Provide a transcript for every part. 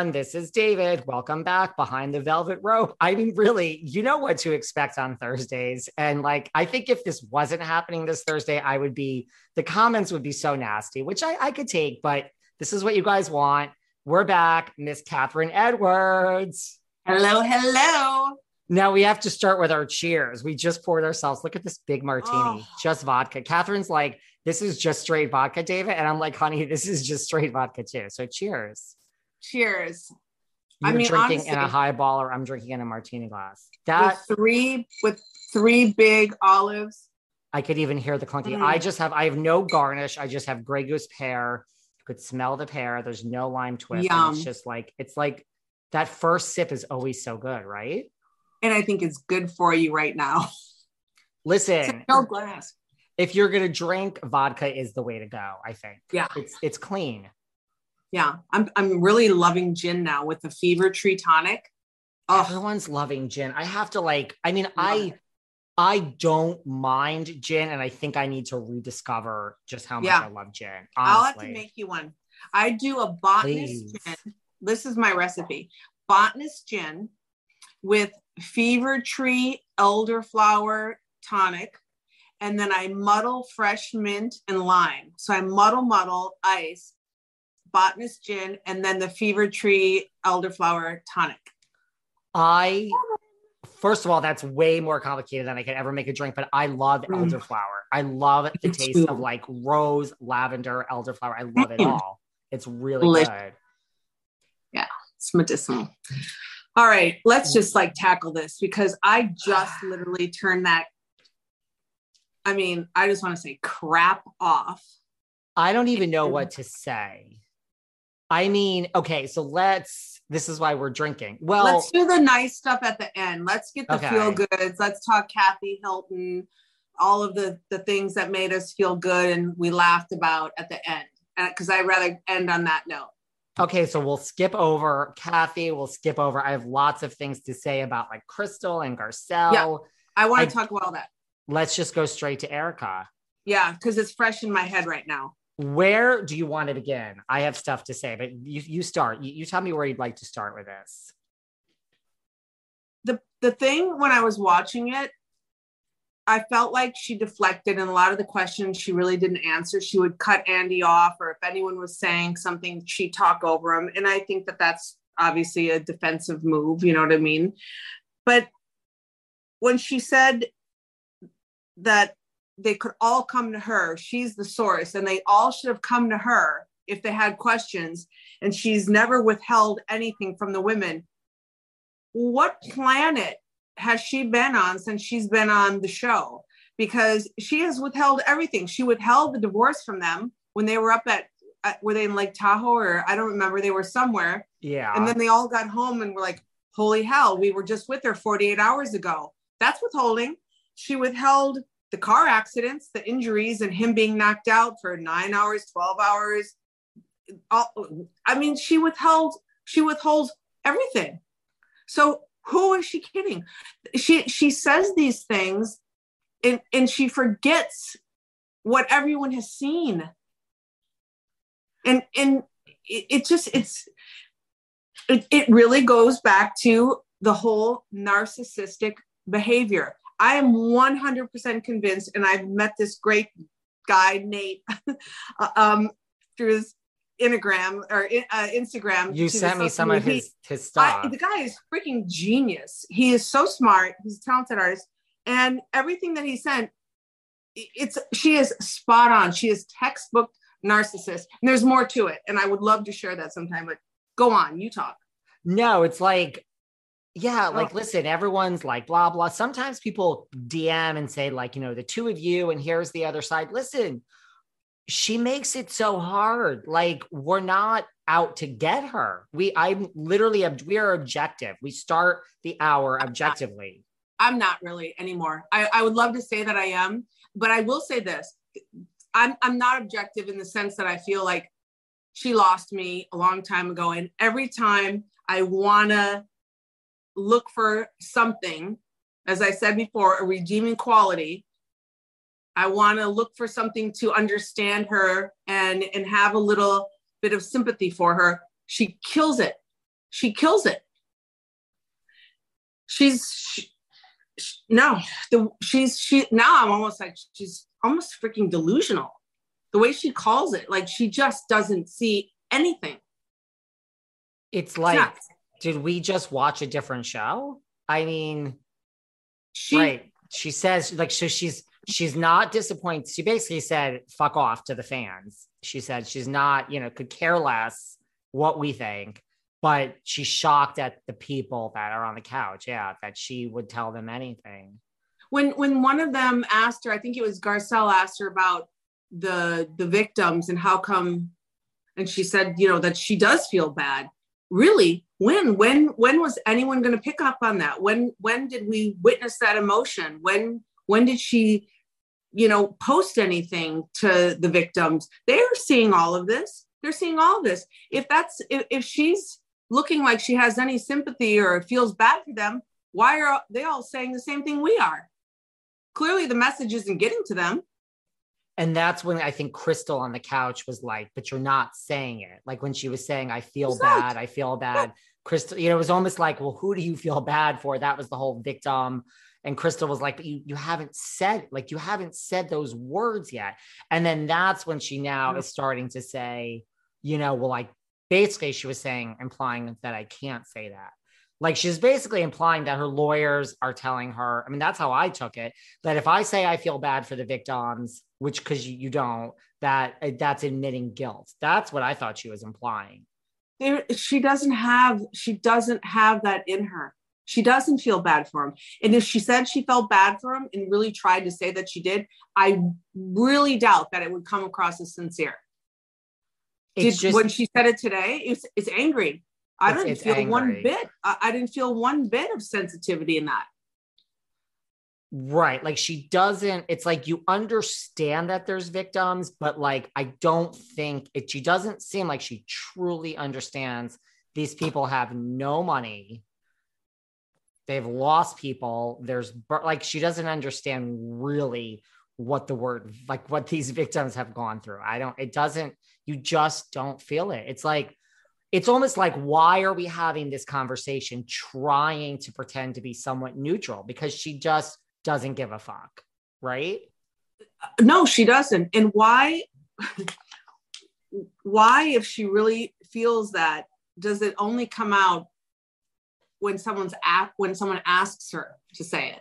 Everyone, this is David. Welcome back behind the velvet rope. I mean, really, you know what to expect on Thursdays. And like, I think if this wasn't happening this Thursday, I would be, the comments would be so nasty, which I, I could take, but this is what you guys want. We're back, Miss Kathryn Edwards. Hello, hello. Now we have to start with our cheers. We just poured ourselves. Look at this big martini, Oh. just vodka. Kathryn's like, this is just straight vodka, David. And I'm like, honey, this is just straight vodka too. So cheers. Cheers. You're I mean, drinking in a highball or I'm drinking in a martini glass. That with three with three big olives. I could even hear the clunky. Mm. I just have I have no garnish. I just have Grey Goose pear. You could smell the pear. There's no lime twist. it's just like it's like that first sip is always so good, right? And I think it's good for you right now. Listen, no glass. if you're gonna drink, vodka is the way to go. I think. Yeah. it's it's clean. Yeah. I'm I'm really loving gin now with the fever tree tonic. Oh, Everyone's loving gin. I have to like. I mean, Love I it. I don't mind gin, and I think I need to rediscover just how much Yeah. I love gin. I'll have to make you one. I do a botanist Please. gin. This is my recipe. Botanist gin with fever tree elderflower tonic. And then I muddle fresh mint and lime. So I muddle, muddle, ice, botanist gin, and then the fever tree elderflower tonic. I first of all, that's way more complicated than I could ever make a drink, but I love Mm. elderflower. I love the taste of like rose, lavender, elderflower. I love it Mm. all. It's really Delicious. good. Yeah, it's medicinal. All right, let's just like tackle this because I just literally turned that. I mean, I just want to say crap off. I don't even know what to say. I mean, okay, so let's this is why we're drinking. Well, Let's do the nice stuff at the end. Let's get the Okay. feel goods. Let's talk Kathy Hilton, all of the the things that made us feel good and we laughed about at the end. Because I'd rather end on that note. okay, so we'll skip over Kathy, we'll skip over. I have lots of things to say about like Crystal and Garcelle. Yeah. I want to talk about all that. Let's just go straight to Erika. Yeah, because it's fresh in my head right now. Where do you want it again? I have stuff to say, but you, you start. You, you tell me where you'd like to start with this. the the thing when I was watching it, I felt like she deflected and a lot of the questions she really didn't answer. She would cut Andy off, or if anyone was saying something, she'd talk over him. And I think that that's obviously a defensive move. You know what I mean? But when she said that they could all come to her, she's the source, and they all should have come to her if they had questions, and she's never withheld anything from the women what planet has she been on since she's been on the show? Because she has withheld everything. She withheld the divorce from them when they were up at, at were they in Lake Tahoe or I don't remember. They were somewhere, Yeah. and then they all got home and were like, "Holy hell, we were just with her 48 hours ago." That's withholding. She withheld the car accidents, the injuries, and him being knocked out for nine hours, 12 hours. I mean, she withheld. She withholds everything. So who is she kidding? She she says these things and, and she forgets what everyone has seen. And and it, it just it's it, it really goes back to the whole narcissistic behavior. I am 100% convinced, and I've met this great guy, Nate, um, through his Instagram or uh, Instagram. you sent me some of his his stuff. I, the guy is freaking genius. He is so smart. He's a talented artist, and everything that he sent, it's she is spot on. She is textbook narcissist, and there's more to it. And I would love to share that sometime. But go on, you talk. No, it's like Yeah, oh. like listen, everyone's like blah blah. Sometimes people DM and say like, you know, the two of you and here's the other side. Listen, she makes it so hard. Like we're not out to get her. We I'm literally we are objective. We start the hour objectively. I'm not really anymore. I, I would love to say that I am, but I will say this. I'm I'm not objective in the sense that I feel like she lost me a long time ago. And every time I wanna look for something, as I said before, a redeeming quality. I want to look for something to understand her and and have a little bit of sympathy for her. She kills it. She kills it. She's she, she, no, the she's she now I'm almost like she's almost freaking delusional. The way she calls it, like she just doesn't see anything. It's like did we just watch a different show? I mean, she, right. She says like so she's she's not disappointed. She basically said fuck off to the fans. She said she's not, you know, could care less what we think, but she's shocked at the people that are on the couch. Yeah, that she would tell them anything. When when one of them asked her, I think it was Garcelle asked her about the the victims and how come and she said, you know, that she does feel bad. Really, when when when was anyone going to pick up on that? When when did we witness that emotion? When when did she you know post anything to the victims? They're seeing all of this. They're seeing all this. If that's if, if she's looking like she has any sympathy or feels bad for them why are they all saying the same thing we are? Clearly the message isn't getting to them and that's when I think Crystal on the couch was like, but you're not saying it. Like when she was saying, I feel bad, I feel bad. Crystal, you know, it was almost like, well, who do you feel bad for? That was the whole victim. And Crystal was like, but you, you haven't said, like, you haven't said those words yet. And then that's when she now is starting to say, you know, well, like, basically, she was saying, implying that I can't say that. Like, she's basically implying that her lawyers are telling her, I mean, that's how I took it, that if I say I feel bad for the victims, which because you, you don't, that that's admitting guilt. That's what I thought she was implying. There she doesn't have she doesn't have that in her. She doesn't feel bad for him. And if she said she felt bad for him and really tried to say that she did i really doubt that it would come across as sincere. Did, just, when she said it today it's, it's angry i didn't feel angry. one bit I, I didn't feel one bit of sensitivity in that Right. Like she doesn't, it's like you understand that there's victims, but like I don't think it, she doesn't seem like she truly understands these people have no money. They've lost people. There's like she doesn't understand really what the word, like what these victims have gone through. I don't, it doesn't, you just don't feel it. It's like, it's almost like why are we having this conversation trying to pretend to be somewhat neutral because she just doesn't give a fuck, right? Uh, no, she doesn't. And why? why, if she really feels that, does it only come out when someone's at when someone asks her to say it?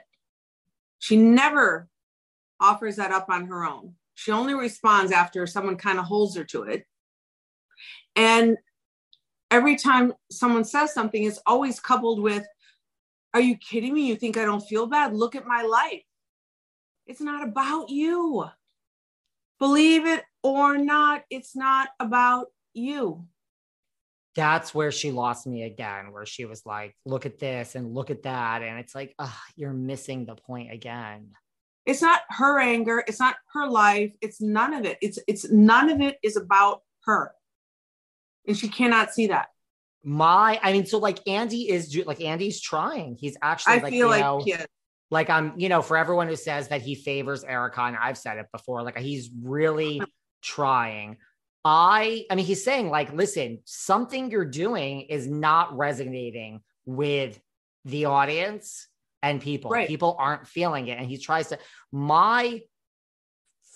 She never offers that up on her own. She only responds after someone kind of holds her to it. And every time someone says something, it's always coupled with, are you kidding me? You think I don't feel bad? Look at my life. It's not about you. Believe it or not, it's not about you. That's where she lost me again, where she was like, look at this and look at that. And it's like, oh, you're missing the point again. It's not her anger. It's not her life. It's none of it. It's it's none of it is about her. And she cannot see that. My i mean so like andy is like andy's trying. He's actually I like feel like know, like i'm you know for everyone who says that he favors erika and i've said it before like he's really trying. I i mean he's saying like listen something you're doing is not resonating with the audience and people. Right. people aren't feeling it. And he tries to my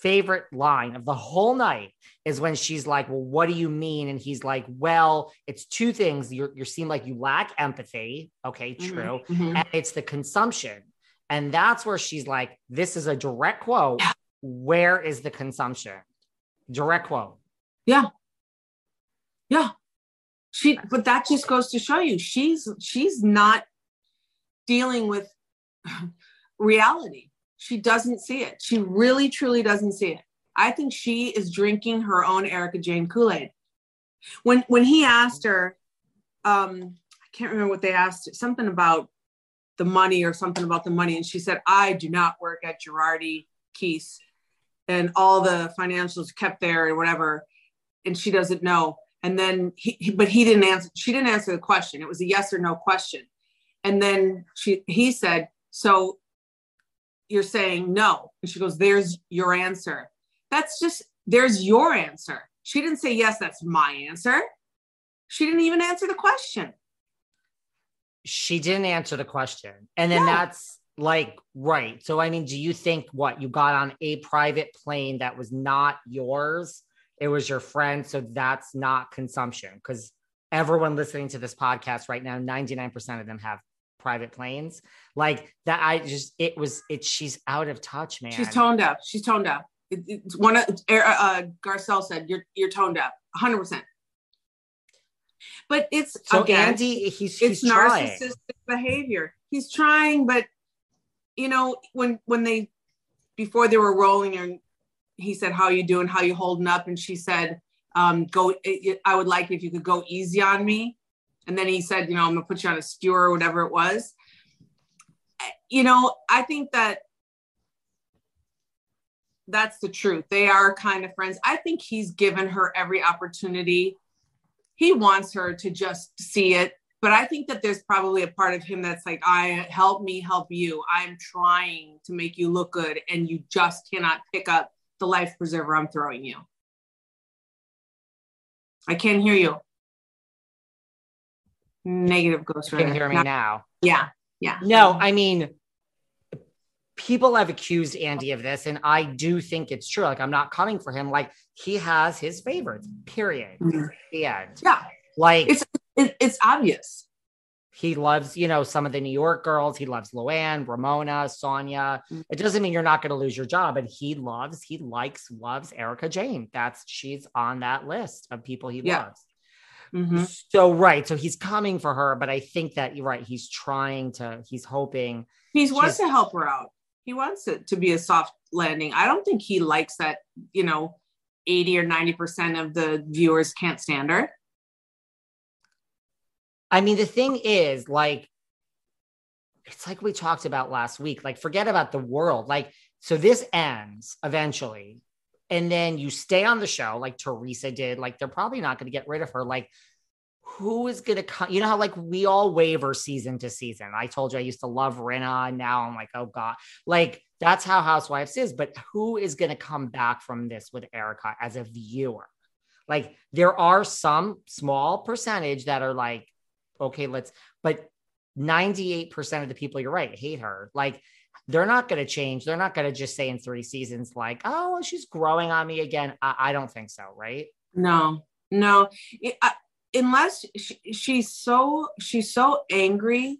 favorite line of the whole night is when she's like, Well, what do you mean? And he's like, Well, it's two things. You're, you seem like you lack empathy. Okay, mm-hmm, true. Mm-hmm. And it's the consumption. And that's where she's like, This is a direct quote. Yeah. Where is the consumption? Direct quote. Yeah. Yeah. She, but that just goes to show you she's she's not dealing with reality. She doesn't see it. She really, truly doesn't see it. I think she is drinking her own Erika Jayne Kool Aid. When when he asked her, um, I can't remember what they asked, something about the money or something about the money, and she said, "I do not work at Girardi Keese, and all the financials kept there and whatever," and she doesn't know. And then he, he, but he didn't answer. She didn't answer the question. It was a yes or no question. And then she, he said, "So you're saying no?" And she goes, "There's your answer." That's just there's your answer. She didn't say, Yes, that's my answer. She didn't even answer the question. She didn't answer the question. And then no. that's like, right. So, I mean, do you think what you got on a private plane that was not yours? It was your friend. So that's not consumption because everyone listening to this podcast right now, 99% of them have private planes. Like that, I just, it was, it, she's out of touch, man. She's toned up. She's toned up it's one of uh, uh, Garcelle said you're you're toned up 100 percent but it's so again, Andy he's, it's he's narcissistic trying. behavior he's trying but you know when when they before they were rolling and he said how you doing how you holding up and she said um go I would like if you could go easy on me and then he said you know I'm gonna put you on a skewer or whatever it was you know I think that that's the truth. They are kind of friends. I think he's given her every opportunity. He wants her to just see it. But I think that there's probably a part of him that's like, I help me help you. I'm trying to make you look good, and you just cannot pick up the life preserver I'm throwing you. I can't hear you. Negative ghost. Can you hear me now? Yeah. Yeah. No, I mean, people have accused Andy of this, and I do think it's true. Like, I'm not coming for him. Like, he has his favorites, period. Mm-hmm. The end. Yeah. Like, it's, it, it's obvious. He loves, you know, some of the New York girls. He loves Luann, Ramona, Sonja. Mm-hmm. It doesn't mean you're not going to lose your job, but he loves, he likes, loves Erika Jayne. That's she's on that list of people he yeah. loves. Mm-hmm. So right, so he's coming for her, but I think that you're right. He's trying to. He's hoping. He wants to help her out he wants it to be a soft landing. I don't think he likes that, you know, 80 or 90% of the viewers can't stand her. I mean, the thing is, like, it's like we talked about last week. Like, forget about the world. Like, so this ends eventually. And then you stay on the show, like Teresa did. Like, they're probably not going to get rid of her. Like, who is going to come? You know how like we all waver season to season. I told you I used to love Rinna. now I'm like, oh god, like that's how Housewives is. But who is going to come back from this with Erika as a viewer? Like there are some small percentage that are like, okay, let's. But 98% of the people, you're right, hate her. Like they're not going to change. They're not going to just say in three seasons, like, oh, she's growing on me again. I, I don't think so, right? No, no. It, I, unless she, she's so she's so angry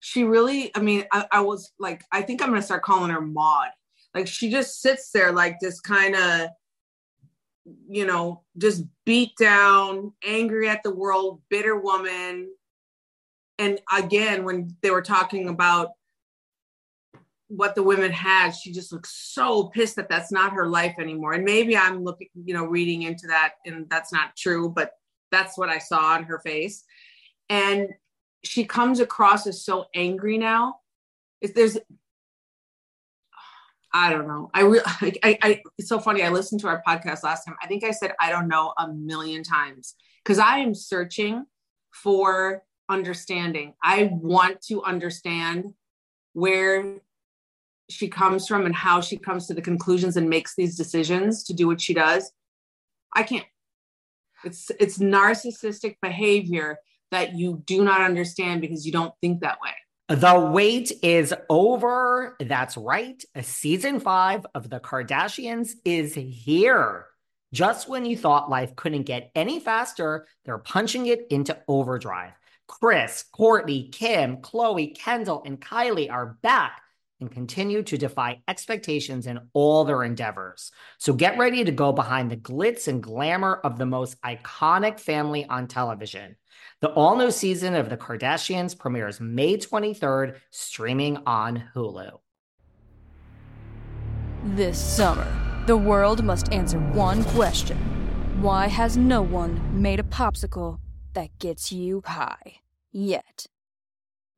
she really i mean I, I was like i think i'm gonna start calling her maud like she just sits there like this kind of you know just beat down angry at the world bitter woman and again when they were talking about what the women had she just looks so pissed that that's not her life anymore and maybe i'm looking you know reading into that and that's not true but that's what I saw on her face. And she comes across as so angry now. If there's, I don't know. I really, I, I, it's so funny. I listened to our podcast last time. I think I said, I don't know a million times because I am searching for understanding. I want to understand where she comes from and how she comes to the conclusions and makes these decisions to do what she does. I can't. It's it's narcissistic behavior that you do not understand because you don't think that way. The wait is over. That's right. Season five of The Kardashians is here. Just when you thought life couldn't get any faster, they're punching it into overdrive. Kris, Kourtney, Kim, Khloé, Kendall, and Kylie are back and continue to defy expectations in all their endeavors. So get ready to go behind the glitz and glamour of the most iconic family on television. The all new season of The Kardashians premieres May 23rd, streaming on Hulu. This summer, the world must answer one question Why has no one made a popsicle that gets you high yet?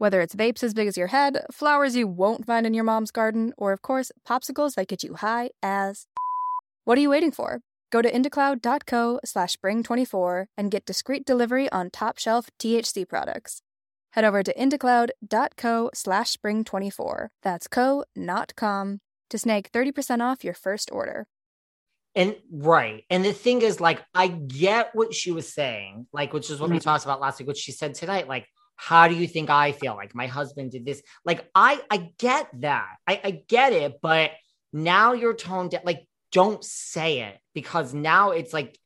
Whether it's vapes as big as your head, flowers you won't find in your mom's garden, or of course, popsicles that get you high as. What are you waiting for? Go to indacloud.co slash spring24 and get discreet delivery on top shelf THC products. Head over to indacloud.co slash spring24. That's co, not com, to snag 30% off your first order. And right. And the thing is, like, I get what she was saying, like, which is what mm-hmm. we talked about last week, what she said tonight. Like, how do you think I feel? Like my husband did this. Like I I get that. I, I get it, but now you're toned down. Like, don't say it because now it's like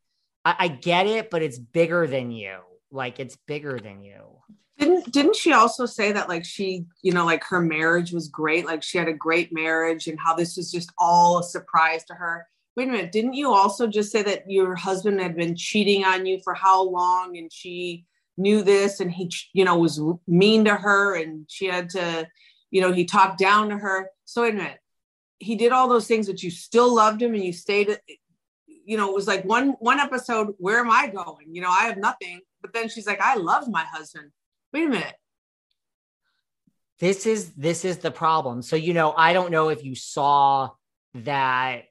I, I get it, but it's bigger than you. Like it's bigger than you. Didn't didn't she also say that like she, you know, like her marriage was great, like she had a great marriage and how this was just all a surprise to her? Wait a minute, didn't you also just say that your husband had been cheating on you for how long and she knew this and he you know was mean to her and she had to you know he talked down to her. So wait a minute. He did all those things but you still loved him and you stayed you know it was like one one episode where am i going? You know i have nothing. But then she's like i love my husband. Wait a minute. This is this is the problem. So you know i don't know if you saw that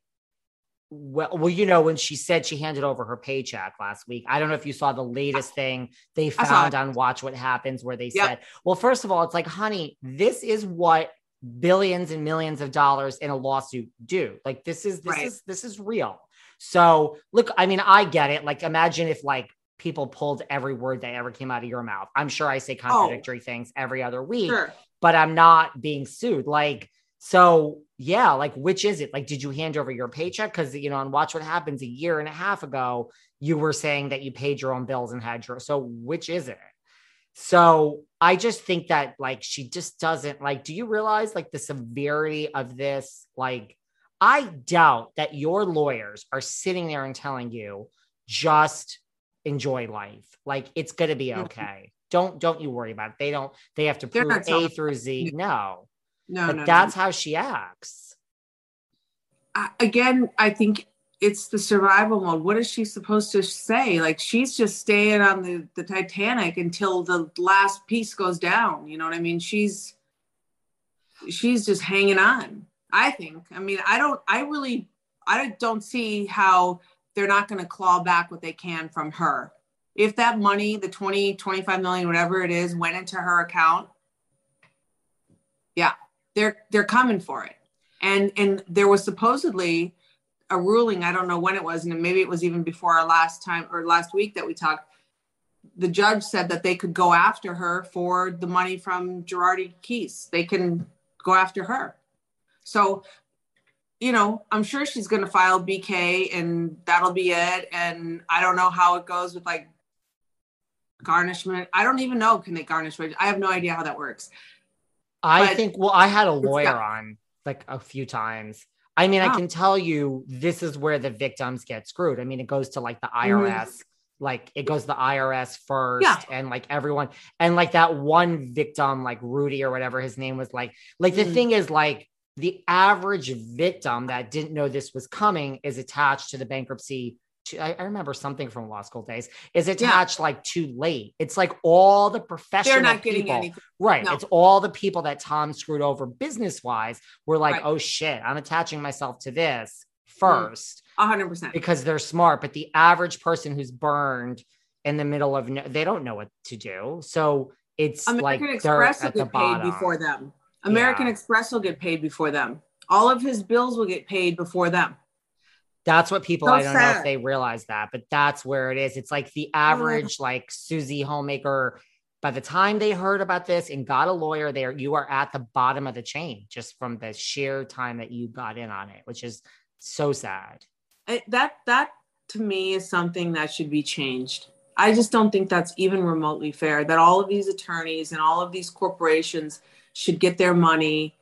well, well, you know, when she said she handed over her paycheck last week, I don't know if you saw the latest thing they found on Watch What Happens, where they yep. said, well, first of all, it's like, honey, this is what billions and millions of dollars in a lawsuit do. Like, this is, this right. is, this is real. So, look, I mean, I get it. Like, imagine if, like, people pulled every word that ever came out of your mouth. I'm sure I say oh. contradictory oh, things every other week, sure. but I'm not being sued. Like, so yeah, like which is it? Like, did you hand over your paycheck? Because you know, on Watch What Happens a year and a half ago, you were saying that you paid your own bills and had your so which is it? So I just think that like she just doesn't like, do you realize like the severity of this? Like, I doubt that your lawyers are sitting there and telling you just enjoy life. Like it's gonna be mm-hmm. okay. Don't don't you worry about it. They don't they have to prove A through Z. No. No, but no, that's no. how she acts. again, I think it's the survival mode. What is she supposed to say? Like she's just staying on the, the Titanic until the last piece goes down. You know what I mean? She's she's just hanging on. I think. I mean, I don't I really I don't see how they're not going to claw back what they can from her. If that money, the 20, 25 million, whatever it is, went into her account, yeah, they're they're coming for it. And and there was supposedly a ruling, I don't know when it was, and maybe it was even before our last time or last week that we talked. The judge said that they could go after her for the money from Girardi Keese. They can go after her. So, you know, I'm sure she's going to file BK and that'll be it. And I don't know how it goes with like garnishment. I don't even know. Can they garnish? I have no idea how that works. I but think, well, I had a lawyer on like a few times. I mean, I can tell you this is where the victims get screwed. I mean, it goes to like the IRS, mm-hmm. like it goes to the IRS first, yeah. and like everyone, and like that one victim, like Rudy or whatever his name was, like, like mm-hmm. the thing is, like, the average victim that didn't know this was coming is attached to the bankruptcy I, I, remember something from law school days is attached yeah. like too late. It's like all the professional They're not people, anything. right? No. It's all the people that Tom screwed over business wise. Were like, right. oh shit, I'm attaching myself to this mm. first, hundred percent, because they're smart. But the average person who's burned in the middle of no, they don't know what to do. So it's American like Express will get paid before them. American yeah. Express will get paid before them. All of his bills will get paid before them. That's what people, So I don't know if they realize that, but that's where it is. It's like the average, like Susie homemaker. By the time they heard about this and got a lawyer there, you are at the bottom of the chain just from the sheer time that you got in on it, which is so sad. I- that that to me is something that should be changed. I just don't think that's even remotely fair that all of these attorneys and all of these corporations should get their money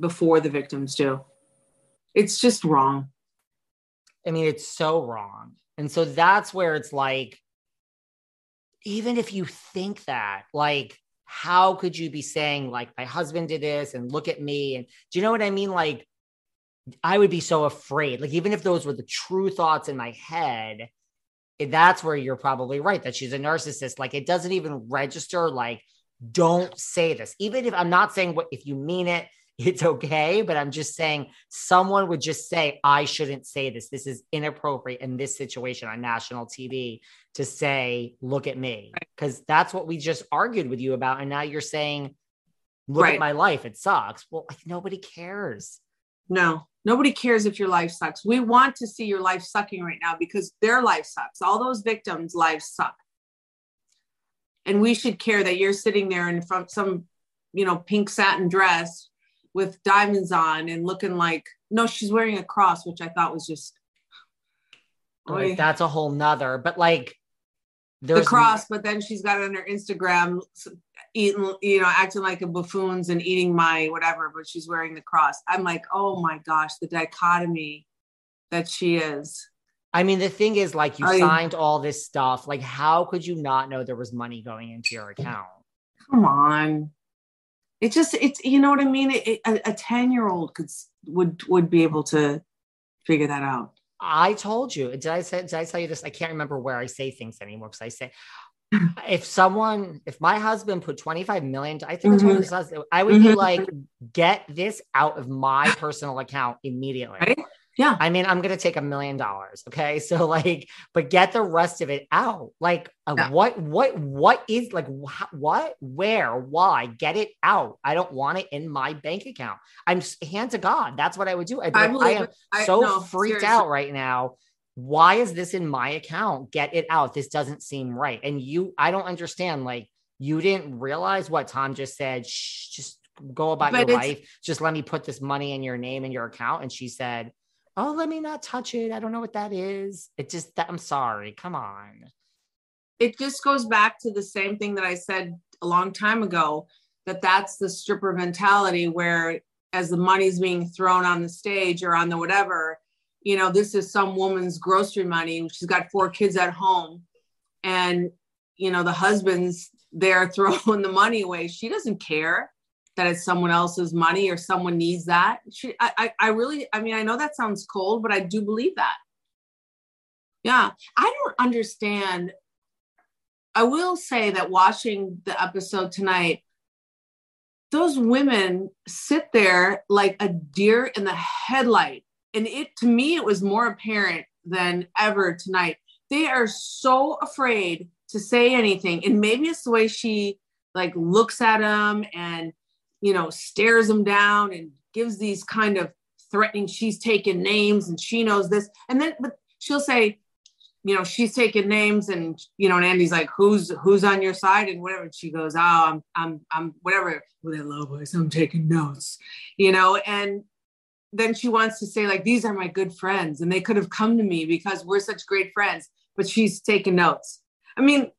before the victims do. It's just wrong. I mean, it's so wrong. And so that's where it's like, even if you think that, like, how could you be saying, like, my husband did this and look at me? And do you know what I mean? Like, I would be so afraid. Like, even if those were the true thoughts in my head, that's where you're probably right that she's a narcissist. Like, it doesn't even register, like, don't say this. Even if I'm not saying what, if you mean it, it's okay. But I'm just saying someone would just say, I shouldn't say this. This is inappropriate in this situation on national TV to say, look at me. Because that's what we just argued with you about. And now you're saying, look Right. at my life. It sucks. Well, like, nobody cares. No, nobody cares if your life sucks. We want to see your life sucking right now because their life sucks. All those victims' lives suck. And we should care that you're sitting there in front of some, you know, pink satin dress with diamonds on and looking like no, she's wearing a cross, which I thought was just Like, that's a whole nother, but like, the there's cross, but then she's got it on her Instagram eating, you know, acting like a buffoons and eating my whatever, but she's wearing the cross. I'm like, oh my gosh, the dichotomy that she is. I mean, the thing is, like, you I- signed all this stuff. Like, how could you not know there was money going into your account? Come on. It just, it's, you know what I mean? It, it- a 10 year old could, would, would be able to figure that out. I told you. Did I say? Did I tell you this? I can't remember where I say things anymore because I say, if someone, if my husband put twenty five million, I think Mhm. this last- I would be Mhm. like, get this out of my personal account immediately. Right? Yeah. I mean, I'm gonna take a million dollars. Okay, so like, but get the rest of it out. Like, uh, Yeah. what, what, what is like, wh- what, where, why? Get it out. I don't want it in my bank account. I'm hand to God. That's what I would do. I'd I like, I am. I- so no, freaked seriously. out right now. Why is this in my account? Get it out. This doesn't seem right. And you, I don't understand. Like, you didn't realize what Tom just said. Shh, just go about But your life. Just let me put this money in your name and your account. And she said, Oh, let me not touch it. I don't know what that is. It just, that, I'm sorry. Come on. it just goes back to the same thing that I said a long time ago that that's the stripper mentality where as the money's being thrown on the stage or on the whatever, you know, this is some woman's grocery money. She's got four kids at home and you know the husband's there throwing the money away. She doesn't care that it's someone else's money or someone needs that. She I I, I really I mean I know that sounds cold, but I do believe that. Yeah. I don't understand I will say that watching the episode tonight, those women sit there like a deer in the headlight. And it to me, it was more apparent than ever tonight. They are so afraid to say anything. And maybe it's the way she like looks at him and you know stares him down and gives these kind of threatening she's taking names and she knows this. And then but she'll say, you know, she's taking names and you know, and Andy's like, who's who's on your side and whatever. And she goes, Oh, I'm I'm I'm whatever with that low voice, I'm taking notes, you know, and then she wants to say, like, these are my good friends, and they could have come to me because we're such great friends, but she's taking notes. I mean,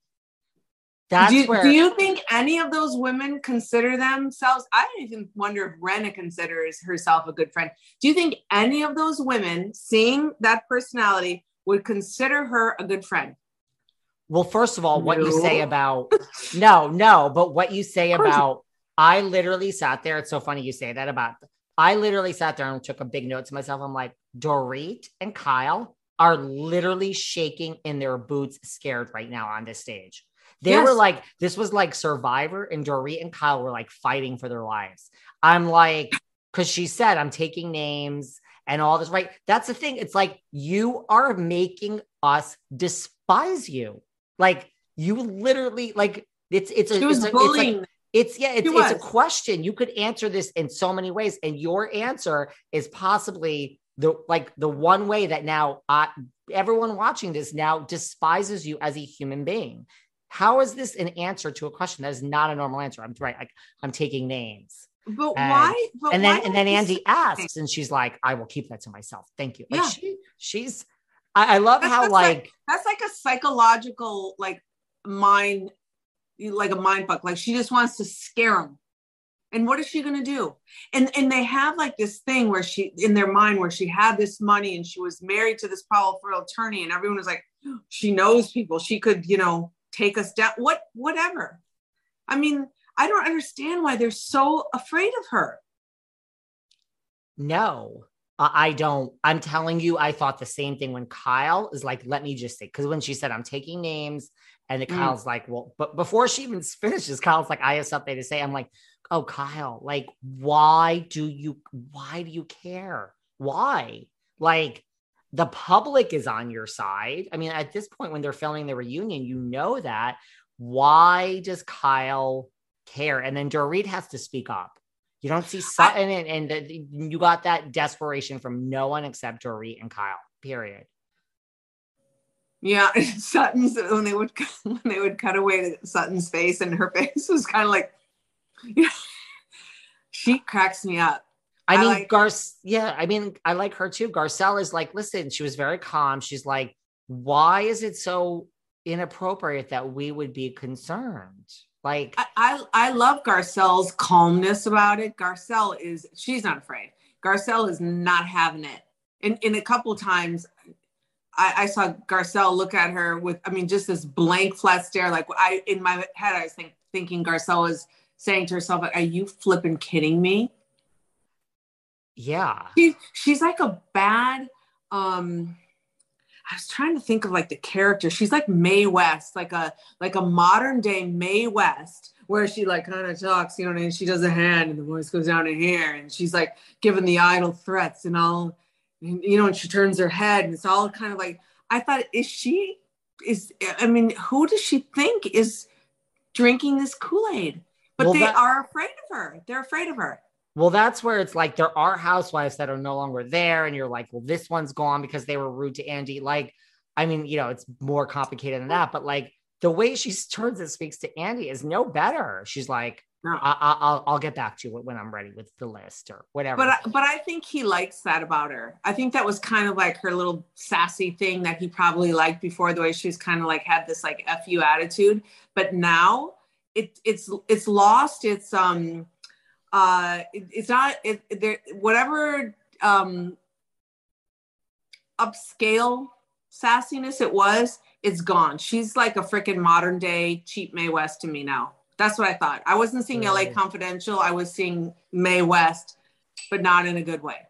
That's do, you- where do you think any of those women consider themselves? I even wonder if Rinna considers herself a good friend. Do you think any of those women, seeing that personality, would consider her a good friend? Well, first of all, what you say about no, no, but what you say about I literally sat there. It's so funny you say that about I literally sat there and took a big note to myself. I'm like, Dorit and Kyle are literally shaking in their boots, scared right now on this stage. They Yes. were like, this was like Survivor, and Dorit and Kyle were like fighting for their lives. I'm like, because she said, I'm taking names and all this, right? That's the thing. It's like you are making us despise you. Like you literally like it's it's a She was it's, a, it's like it's yeah, it's, it's a question. You could answer this in so many ways, and your answer is possibly the like the one way that now uh, everyone watching this now despises you as a human being. How is this an answer to a question that is not a normal answer? I'm right. Like I'm taking names. But And- why? But and then why and then Andy asks, and she's like, "I will keep that to myself. Thank you." Like Yeah. she, she's. I, I love That's- how that's like That's like a psychological, like mind, like a mind fuck. Like she just wants to scare him. And what is she gonna do? And and they have like this thing where she in their mind where she had this money and she was married to this powerful attorney, and everyone was like, she knows people. She could, you know, take us down. What, whatever. I mean, I don't understand why they're so afraid of her. No, I don't. I'm telling you, I thought the same thing when Kyle is like, let me just say, because when she said, I'm taking names, and then Mm. Kyle's like, well, but before she even finishes, Kyle's like, I have something to say. I'm like, oh, Kyle, like, why do you, why do you care? Why? Like, the public is on your side. I mean, at this point, when they're filming the reunion, you know that. Why does Kyle care? And then Dorit has to speak up. You don't see Sutton, and, and the, you got that desperation from no one except Dorit and Kyle. Period. Yeah, Sutton's when they would when they would cut away to Sutton's face, and her face was kind of like, she cracks me up. I I mean, like- Gar. Yeah, I mean, I like her too. Garcelle is like, listen, she was very calm. She's like, why is it so inappropriate that we would be concerned? Like, I, I I love Garcelle's calmness about it. Garcelle is she's not afraid. Garcelle is not having it. And in a couple times, I, I saw Garcelle look at her with, I mean, just this blank, flat stare. Like I in my head, I was think, thinking Garcelle was saying to herself, "Are you flipping kidding me?" Yeah, she, she's like a bad um i was trying to think of like the character. She's like Mae West like a like a modern day Mae West where she like kind of talks you know and she does a hand and the voice goes down to here and she's like giving the idle threats and all and, you know and she turns her head and it's all kind of like i thought is she is i mean who does she think is drinking this kool-aid? But Well, they that- are afraid of her. They're afraid of her Well, that's where it's like there are housewives that are no longer there, and you're like, well, this one's gone because they were rude to Andy. Like, I mean, you know, it's more complicated than that, but like the way she turns and speaks to Andy is no better. She's like. I- I- I'll I'll get back to you when I'm ready with the list or whatever. But I, but I think he likes that about her. I think that was kind of like her little sassy thing that he probably liked before the way she's kind of like had this like fu attitude. But now it it's it's lost. It's um uh it, it's not it there whatever um upscale sassiness it was. It's gone. She's like a freaking modern day cheap Mae West to me now. That's what I thought. I wasn't seeing LA Confidential. I was seeing Mae West, but not in a good way.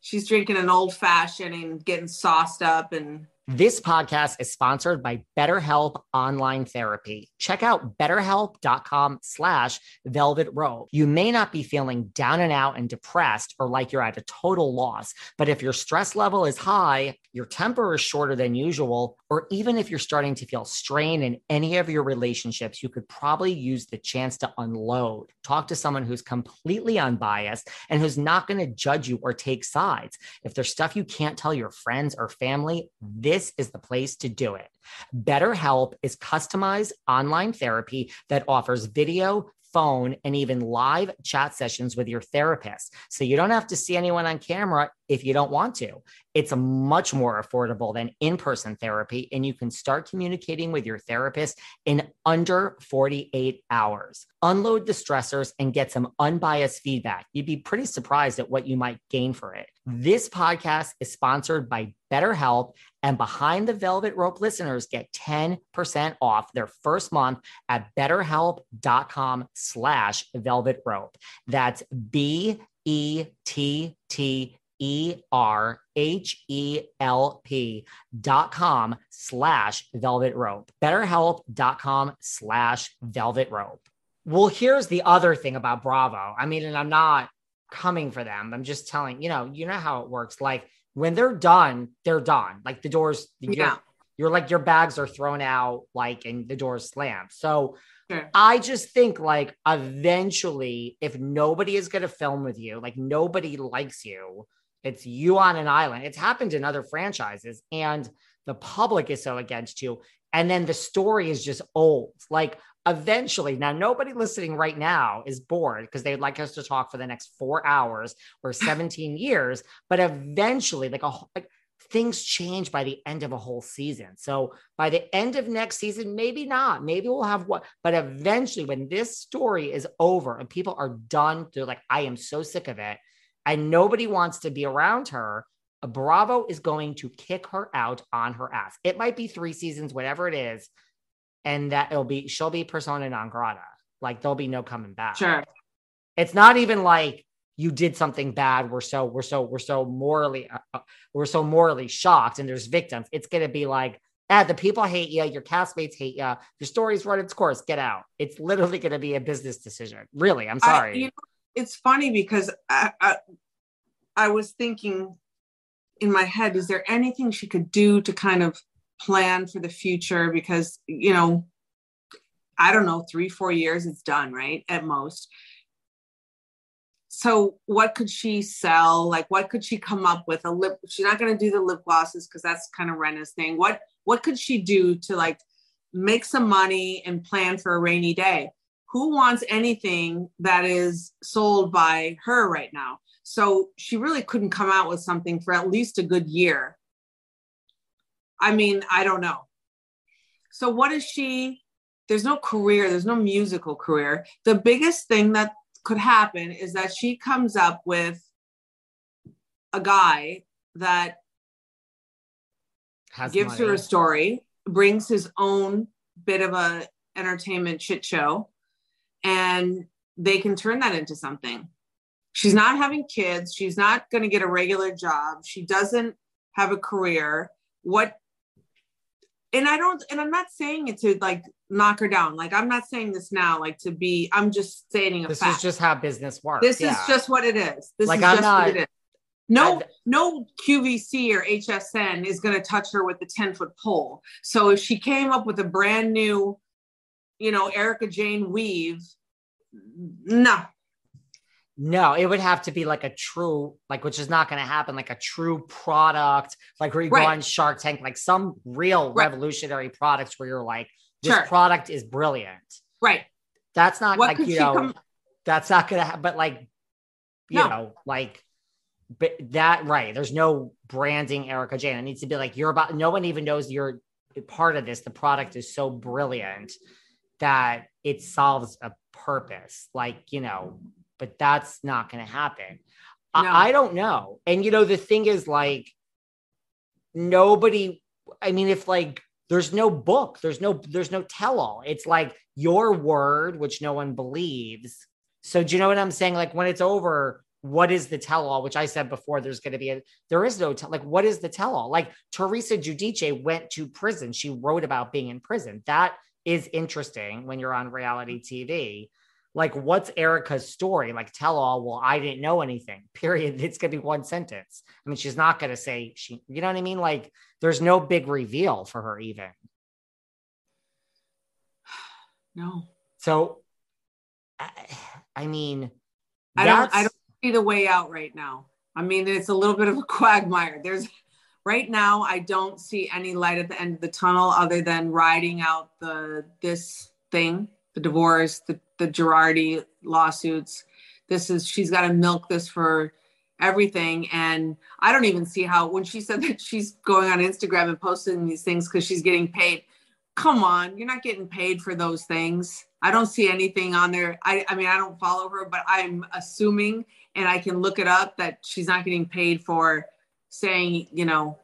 She's drinking an old fashioned and getting sauced up and This podcast is sponsored by BetterHelp Online Therapy. Check out betterhelp.com slash velvet rope. You may not be feeling down and out and depressed or like you're at a total loss, but if your stress level is high, your temper is shorter than usual, or even if you're starting to feel strain in any of your relationships, you could probably use the chance to unload. Talk to someone who's completely unbiased and who's not going to judge you or take sides. If there's stuff you can't tell your friends or family, this is the place to do it. BetterHelp is customized online therapy that offers video, phone, and even live chat sessions with your therapist. So you don't have to see anyone on camera if you don't want to. It's much more affordable than in person therapy, and you can start communicating with your therapist in under 48 hours. Unload the stressors and get some unbiased feedback. You'd be pretty surprised at what you might gain for it. This podcast is sponsored by BetterHelp, and Behind the Velvet Rope listeners get 10% off their first month at betterhelp.com slash velvet rope. That's B E T T E R H E L P dot com slash velvet rope. BetterHelp.com slash velvet rope. Well, here's the other thing about Bravo. I mean, and I'm not coming for them. I'm just telling, you know, you know how it works. Like when they're done, they're done. Like the doors, you're, Yeah. you're like your bags are thrown out, like and the doors slam. So Sure. I just think like eventually, if nobody is gonna film with you, like nobody likes you, It's you on an island. It's happened in other franchises, and the public is so against you. And then the story is just old. Like eventually, now nobody listening right now is bored because they'd like us to talk for the next four hours or 17 years. But eventually, like a like things change by the end of a whole season. So by the end of next season, maybe not. Maybe we'll have what, but eventually, when this story is over and people are done, they're like, I am so sick of it. And nobody wants to be around her. Bravo is going to kick her out on her ass. It might be three seasons, whatever it is, and that it'll be she'll be persona non grata. Like there'll be no coming back. Sure. It's not even like you did something bad. We're so we're so we're so morally uh, uh we're so morally shocked, and there's victims. It's gonna be like, ah, the people hate you, your castmates hate you, your story's run its course. Get out. It's literally gonna be a business decision. Really, I'm sorry. I, you know, it's funny because I, I I was thinking in my head, is there anything she could do to kind of plan for the future? Because you know, I don't know, three four years, it's done, right? At most so what could she sell like what could she come up with a lip she's not going to do the lip glosses because that's kind of Rinna's thing what what could she do to like make some money and plan for a rainy day who wants anything that is sold by her right now? So she really couldn't come out with something for at least a good year. I mean i don't know. So what is she? There's no career there's no musical career. The biggest thing that could happen is that she comes up with a guy that Has gives her a story, brings his own bit of a entertainment shit show, and they can turn that into something. She's not having kids. She's not going to get a regular job. She doesn't have a career. What and I don't, and I'm not saying it to like knock her down. Like I'm not saying this now, like to be. I'm just stating a this fact. is just how business works. This yeah. is just what it is. This like, is I'm just not, what it is. No, I've, no QVC or HSN is going to touch her with a 10 foot pole. So if she came up with a brand new, you know, Erika Jayne weave, no, no, it would have to be like a true, like, which is not going to happen, like a true product, like where you right. go on Shark Tank, like some real right. revolutionary products where you're like, this sure. product is brilliant. Right. That's not what like, you know, come- that's not going to happen, but like, you no. know, like, but that, right. There's no branding Erika Jayne. It needs to be like, you're about, no one even knows you're part of this. The product is so brilliant that it solves a purpose. Like, you know, but that's not going to happen. No. I, I don't know. And, you know, the thing is, like, nobody, I mean, if like, there's no book, there's no, there's no tell all. It's like your word, which no one believes. So, do you know what I'm saying? Like, when it's over, what is the tell all? Which I said before, there's going to be a, there is no, tell, like, what is the tell all? Like, Teresa Giudice went to prison. She wrote about being in prison. That is interesting when you're on reality TV like what's Erika's story? Like tell all, well, I didn't know anything. Period. It's gonna be one sentence. I mean, she's not gonna say she, you know what I mean? Like there's no big reveal for her even. No. So I, I mean I don't I don't see the way out right now. I mean, it's a little bit of a quagmire. There's right now I don't see any light at the end of the tunnel other than riding out the this thing the divorce, the, the Girardi lawsuits. This is, she's got to milk this for everything. And I don't even see how, when she said that she's going on Instagram and posting these things because she's getting paid, come on, you're not getting paid for those things. I don't see anything on there. I, I mean, I don't follow her, but I'm assuming, and I can look it up, that she's not getting paid for saying, you know,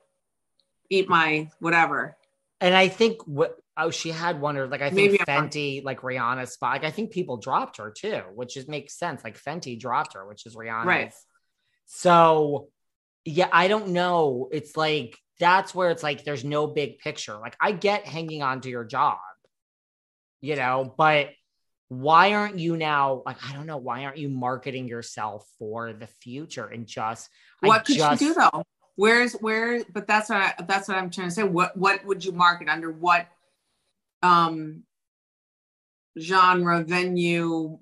eat my whatever. And I think what Oh, she had one or like I think Maybe Fenty, like Rihanna's spot. Like I think people dropped her too, which is makes sense. Like Fenty dropped her, which is Rihanna. Right. So yeah, I don't know. It's like that's where it's like there's no big picture. Like I get hanging on to your job, you know, but why aren't you now like I don't know, why aren't you marketing yourself for the future and just what I could just, you do though? Where's where but that's what I, that's what I'm trying to say. What what would you market under what um, genre, venue?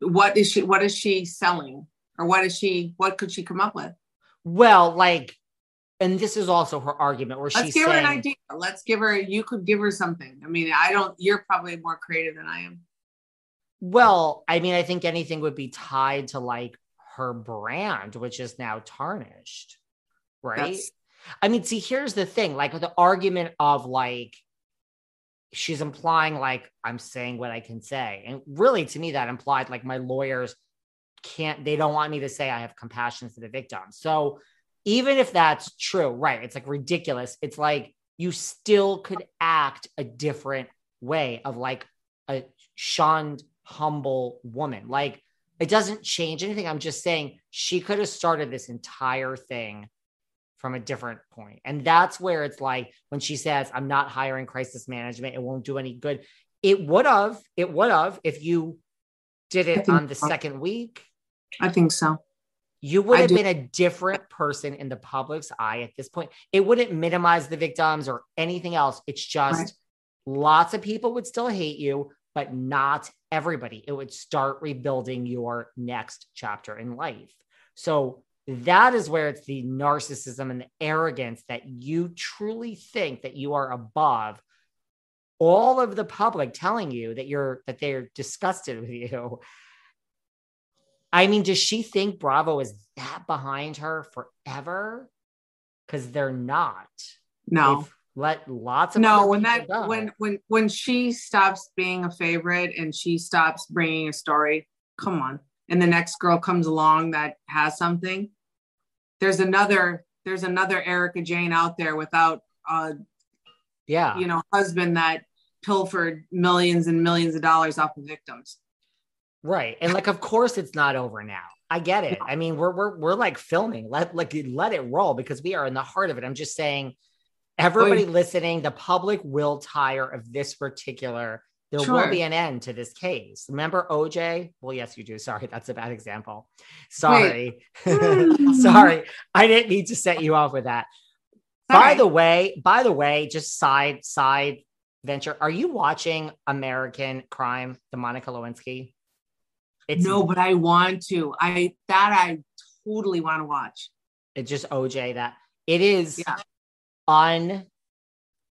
What is she? What is she selling, or what is she? What could she come up with? Well, like, and this is also her argument where Let's she's give saying, her an idea. Let's give her. You could give her something. I mean, I don't. You're probably more creative than I am. well, I mean, I think anything would be tied to like her brand, which is now tarnished, right? That's- I mean, see, here's the thing like the argument of like, she's implying like I'm saying what I can say. And really, to me, that implied like my lawyers can't, they don't want me to say I have compassion for the victim. So even if that's true, right? It's like ridiculous. It's like you still could act a different way of like a shunned, humble woman. Like it doesn't change anything. I'm just saying she could have started this entire thing from a different point. And that's where it's like when she says, I'm not hiring crisis management, it won't do any good. It would have, it would have if you did it on the so. second week. I think so. You would I have do- been a different person in the public's eye at this point. It wouldn't minimize the victims or anything else. It's just Right. lots of people would still hate you, but not everybody. It would start rebuilding your next chapter in life. So that is where it's the narcissism and the arrogance that you truly think that you are above all of the public telling you that you're that they're disgusted with you. I mean, does she think Bravo is that behind her forever? Because they're not. No. They've let lots of no when that go. when when when she stops being a favorite and she stops bringing a story come on and the next girl comes along that has something there's another there's another erika jayne out there without a yeah, you know husband that pilfered millions and millions of dollars off of victims right. And like, of course, it's not over now. I get it. I mean, we're we're we're like filming. Let like let it roll because we are in the heart of it. I'm just saying, everybody listening, the public will tire of this particular. There will be an end to this case. Remember OJ? Well, yes, you do. Sorry, that's a bad example. Sorry. Hmm. Sorry. I didn't mean to set you off with that. All by the way, by the way, just side side venture. Are you watching American Crime, the Monica Lewinsky? It's no but i want to i that i totally want to watch it's just OJ that it is Yeah.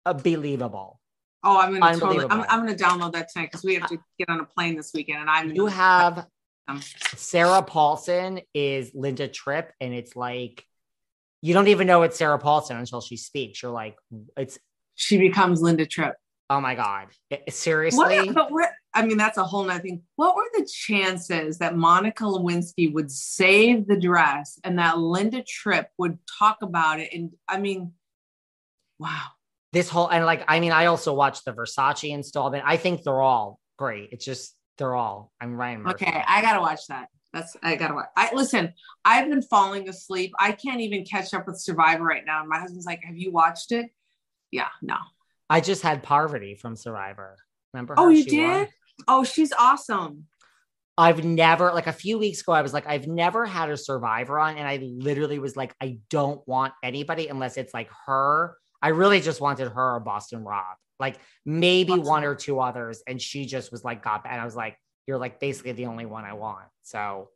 unbelievable. Oh i'm gonna totally I'm, I'm gonna download that tonight because we have to get on a plane this weekend and i'm You have Um, Sarah Paulson is Linda Tripp, and it's like you don't even know it's Sarah Paulson until she speaks. You're like, it's she becomes linda tripp oh my god, It- seriously. What, but what, I mean, that's a whole nother thing. What were the chances that Monica Lewinsky would save the dress and that Linda Tripp would talk about it? And I mean, wow. This whole and like I mean, I also watched the Versace installment. I think they're all great. It's just they're all. I'm Ryan Murphy. Okay, I gotta watch that. That's I gotta watch. I listen. I've been falling asleep. I can't even catch up with Survivor right now. And my husband's like, "Have you watched it?" Yeah, no. I just had Parvati from Survivor. Remember? Oh, you She won. did? Oh, she's awesome. I've never like a few weeks ago. I was like, I've never had a Survivor on, and I literally was like, I don't want anybody unless it's like her. I really just wanted her or Boston Rob, like maybe Boston one or two others, and she just was like, got and I was like, you're like basically the only one I want. So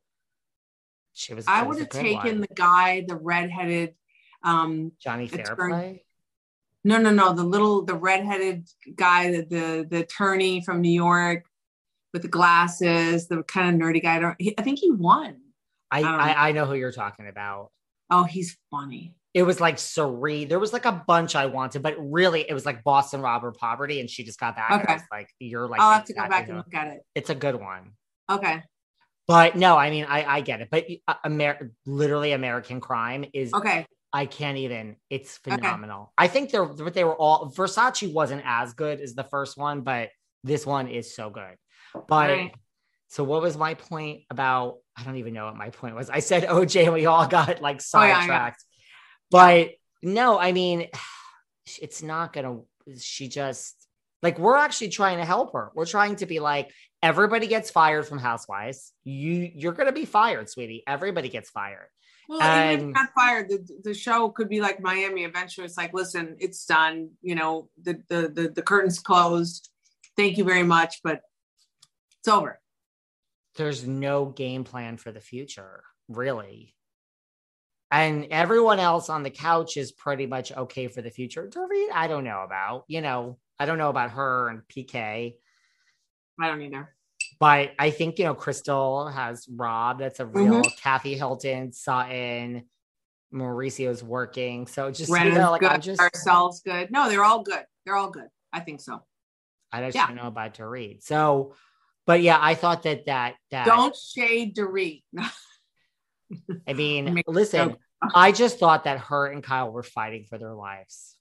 she was. I would have taken one. the guy, the redheaded. Um, Johnny. Fairplay. No, no, no. The little, the redheaded guy, the the, the attorney from New York with the glasses, the kind of nerdy guy. I, don't, he, I think he won. I, don't. I I know who you're talking about. Oh, he's funny. It was like Sari. There was like a bunch I wanted, but really it was like Boston Robber Parvati, and she just got back. and I Okay. was like, you're like, I'll have to go back and look at it. It's a good one. Okay. But no, I mean, I I get it. But uh, Amer- literally American Crime is Okay. I can't even. It's Okay. phenomenal. I think they're but they were all Versace wasn't as good as the first one, but this one is so good. But Right. so what was my point about? I don't even know what my point was. I said OJ and we all got like Oh, yeah, sidetracked. But no, I mean, it's not gonna. She just like we're actually trying to help her. We're trying to be like everybody gets fired from Housewives. You you're gonna be fired, sweetie. Everybody gets fired. Well, even if And- not fired, the, the show could be like Miami. Eventually, it's like, listen, it's done. You know, the the the, the curtains closed. Thank you very much, but it's over. There's no game plan for the future, really. And everyone else on the couch is pretty much okay for the future. Dorit, I don't know about. You know, I don't know about her and PK. I don't either. But I think, you know, Crystal has Rob. That's a real mm-hmm. Kathy Hilton, Sutton, Mauricio's working. So just, you know, like good. I'm just ourselves good. No, they're all good. They're all good. I think so. I just yeah. don't know about Dorit. So, but yeah, I thought that that that don't shade Dorit. I mean, listen, I just thought that her and Kyle were fighting for their lives.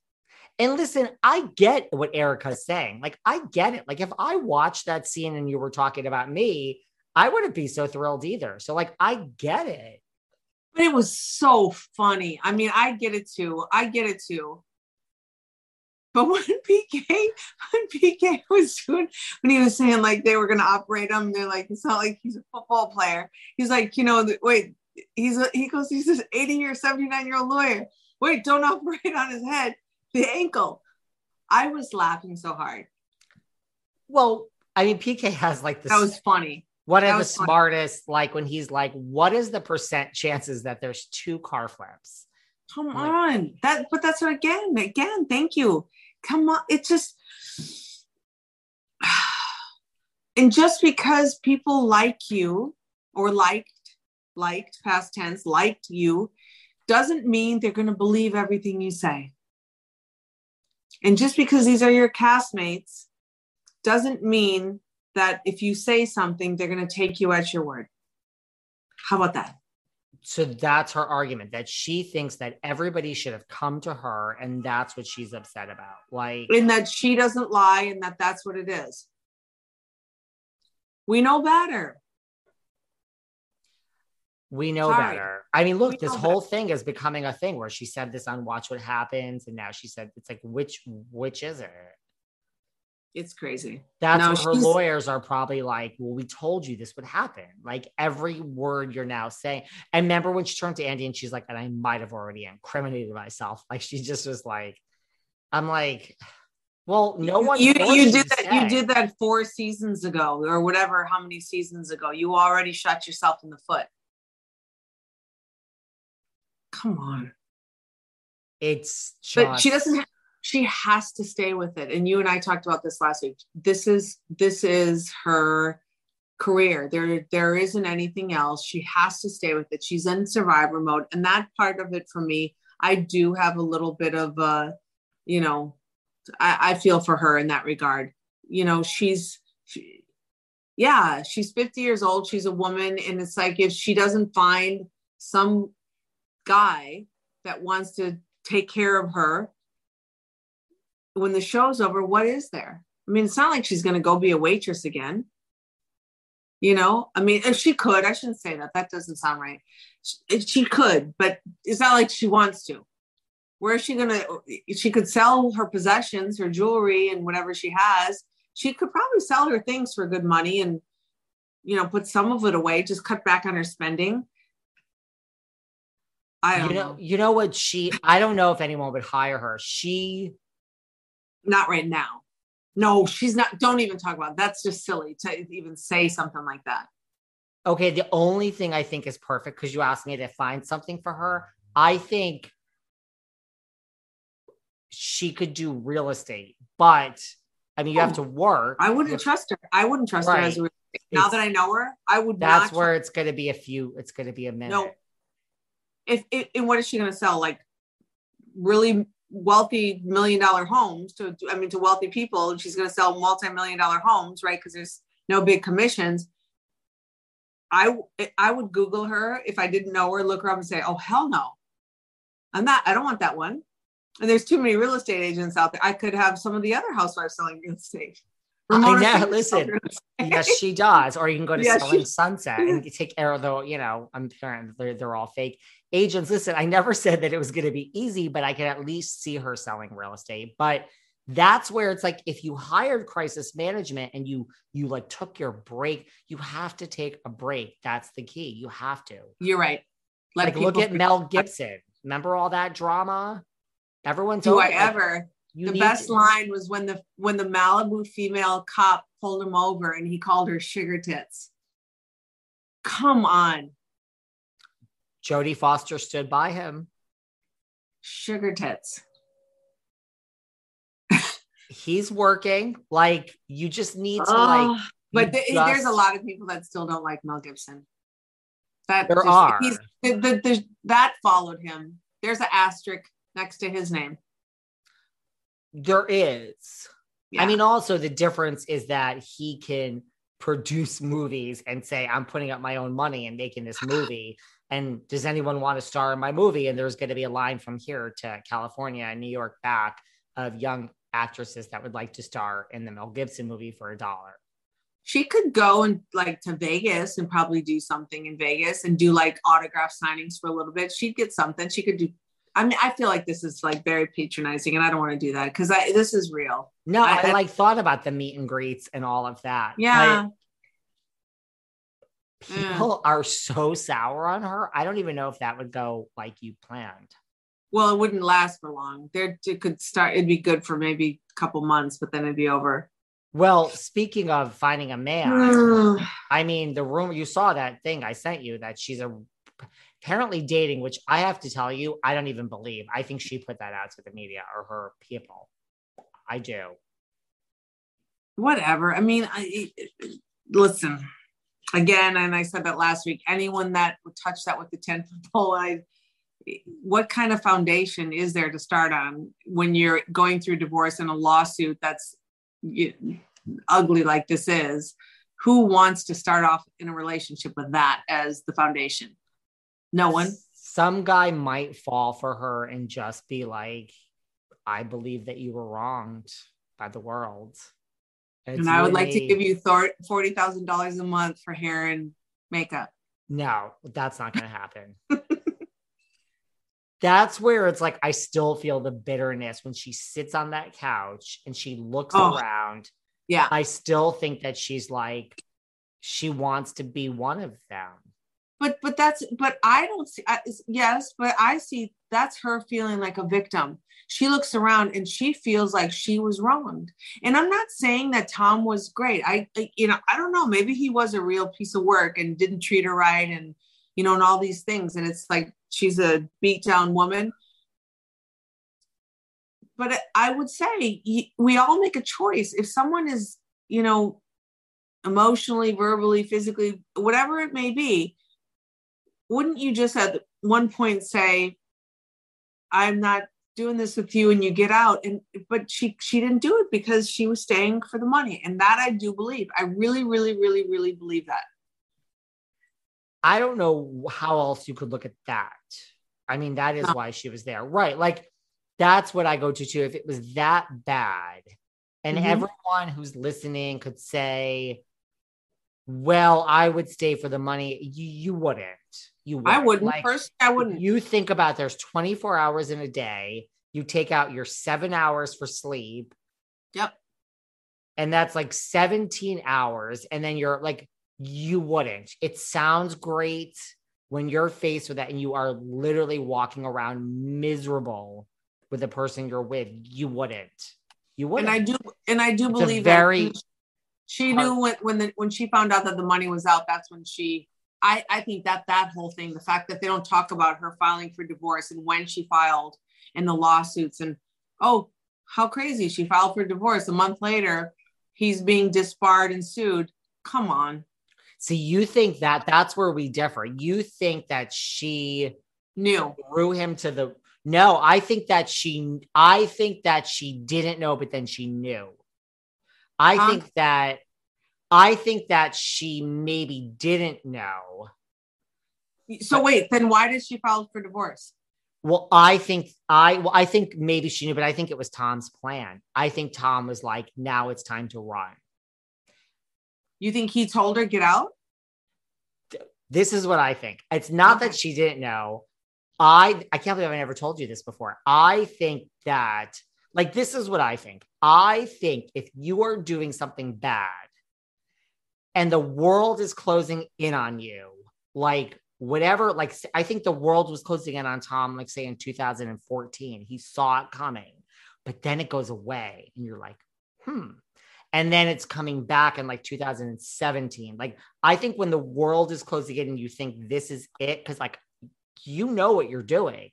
And listen, I get what Erika's saying. Like, I get it. Like, if I watched that scene and you were talking about me, I wouldn't be so thrilled either. So, like, I get it. But it was so funny. I mean, I get it too. I get it too. But when PK, when PK was doing, when he was saying like they were going to operate him, they're like, it's not like he's a football player. He's like, you know, the, wait, he's a, he goes, he's this 80 year, 79 year old lawyer. Wait, don't operate on his head, the ankle. I was laughing so hard. Well, I mean, PK has like this. That was funny. One of the smartest, like when he's like, what is the percent chances that there's two car flips? Come like, on. That, but that's what, again, again, thank you. Come on. It's just, and just because people like you or liked liked, past tense, liked you, doesn't mean they're going to believe everything you say. And just because these are your castmates doesn't mean that if you say something, they're going to take you at your word. How about that? So that's her argument that she thinks that everybody should have come to her, and that's what she's upset about. Like, and that she doesn't lie, and that that's what it is. We know better we know Sorry. better. I mean, look, we this whole better. thing is becoming a thing where she said this on Watch What Happens, and now she said it's like which which is it? It's crazy. That's no, what her lawyers are probably like. Well, we told you this would happen. Like every word you're now saying. I remember when she turned to Andy and she's like, and I might have already incriminated myself. Like she just was like, I'm like, well, no one. You you did that. Say. You did that four seasons ago, or whatever. How many seasons ago? You already shot yourself in the foot. Come on. It's just... but she doesn't Have, she has to stay with it. And you and I talked about this last week. This is this is her career. There there isn't anything else. She has to stay with it. She's in survivor mode. And that part of it for me, I do have a little bit of a, you know, I, I feel for her in that regard. You know, she's she, yeah, she's 50 years old. She's a woman. And it's like if she doesn't find some guy that wants to take care of her when the show's over what is there? I mean it's not like she's going to go be a waitress again. You know? I mean if she could i shouldn't say that that doesn't sound right. If she could but it's not like she wants to. Where is she going to she could sell her possessions her jewelry and whatever she has. She could probably sell her things for good money and you know put some of it away just cut back on her spending I don't you know, know. You know what she? I don't know if anyone would hire her. She, not right now. No, she's not. Don't even talk about. It. That's just silly to even say something like that. Okay, the only thing I think is perfect because you asked me to find something for her. I think she could do real estate, but I mean, you oh, have to work. I wouldn't with, trust her. I wouldn't trust right. her as a now that I know her, I would. Not that's where it's going to be a few. It's going to be a minute. No, if, if and what is she going to sell? Like really wealthy million dollar homes to I mean to wealthy people. She's going to sell multi million dollar homes, right? Because there's no big commissions. I I would Google her if I didn't know her, look her up and say, oh hell no, I'm not. I don't want that one. And there's too many real estate agents out there. I could have some of the other housewives selling real estate. Ramona I know. Listen, yes, she does. Or you can go to Selling she, Sunset and take care of the, you know, I'm they're, they're all fake agents. Listen, I never said that it was going to be easy, but I could at least see her selling real estate. But that's where it's like if you hired crisis management and you you like took your break, you have to take a break. That's the key. You have to. You're right. Let like look at Mel Gibson. Remember all that drama? Everyone's do I like, ever? the best to- line was when the when the Malibu female cop pulled him over and he called her sugar tits. Come on. Jodie Foster stood by him. Sugar tits. He's working. Like you just need to Oh, like. but th- just- there's a lot of people that still don't like Mel Gibson. That There just- are. he's- the, the, the, that followed him. There's an asterisk next to his name. There is. Yeah. I mean, also the difference is that he can produce movies and say, I'm putting up my own money and making this movie. And does anyone want to star in my movie? And there's going to be a line from here to California and New York back of young actresses that would like to star in the Mel Gibson movie for a dollar. she could go and like to Vegas and probably do something in Vegas and do like autograph signings for a little bit. She'd get something. She could do. I mean, I feel like this is like very patronizing, and I don't want to do that because I this is real. No, I, I- like thought about the meet and greets and all of that. Yeah, Like, people are so sour on her. I don't even know if that would go like you planned. well, it wouldn't last for long. There, it could start. It'd be good for maybe a couple months, but then it'd be over. Well, speaking of finding a man, I mean, the rumor you saw that thing I sent you that she's a apparently dating, which I have to tell you, I don't even believe. I think she put that out to the media or her people. I do. whatever. I mean, I listen again, and I said that last week. Anyone that would touch that with the ten foot pole, I. What kind of foundation is there to start on when you're going through divorce and a lawsuit that's ugly like this is? Who wants to start off in a relationship with that as the foundation? No one. Some guy might fall for her and just be like, I believe that you were wronged by the world. And I would like to give you thor- forty thousand dollars a month for hair and makeup. No, that's not going to happen. that's where it's like, I still feel the bitterness when she sits on that couch and she looks Oh. around. Yeah. I still think that she's like, she wants to be one of them. But but that's but i don't see I, yes but i see that's her feeling like a victim. She looks around and she feels like she was wronged. And i'm not saying that tom was great. I you know i don't know. Maybe he was a real piece of work and didn't treat her right and you know and all these things. And it's like she's a beat down woman. But i would say we all make a choice. If someone is you know emotionally verbally physically whatever it may be wouldn't you just at one point say i'm not doing this with you and you get out and but she she didn't do it because she was staying for the money and that i do believe i really really really really believe that I don't know how else you could look at that. I mean, that is No. why she was there. Right. Like, that's what I go to too. If it was that bad, and Mhm. everyone who's listening could say, well, I would stay for the money, you, you wouldn't. You wouldn't. i wouldn't Like, personally i wouldn't You think about there's 24 hours in a day. You take out your seven hours for sleep. Yep. And that's like 17 hours. And then you're like, you wouldn't. It sounds great when you're faced with that and you are literally walking around miserable with the person you're with. You wouldn't. You wouldn't. and i do and i do It's believe very that she hard- knew when when the when she found out that the money was out that's when she i i think that that whole thing the fact that they don't talk about her filing for divorce and when she filed and the lawsuits and oh how crazy she filed for divorce a month later he's being disbarred and sued come on See, you think that that's where we differ. You think that she knew threw him to the no i think that she i think that she didn't know but then she knew i Huh? think that i think that she maybe didn't know. So wait then why did she file for divorce? Well i think i well i think maybe she knew but i think it was tom's plan. I think tom was like now it's time to run. You think he told her get out this is what i think. It's not that she didn't know. I i can't believe i never told you this before. I think that like this is what i think. I think if you are doing something bad and the world is closing in on you like whatever like i think the world was closing in on tom like say in 2014 he saw it coming but then it goes away and you're like hmm and then it's coming back in like 2017 like i think when the world is closing in and you think this is it because like you know what you're doing,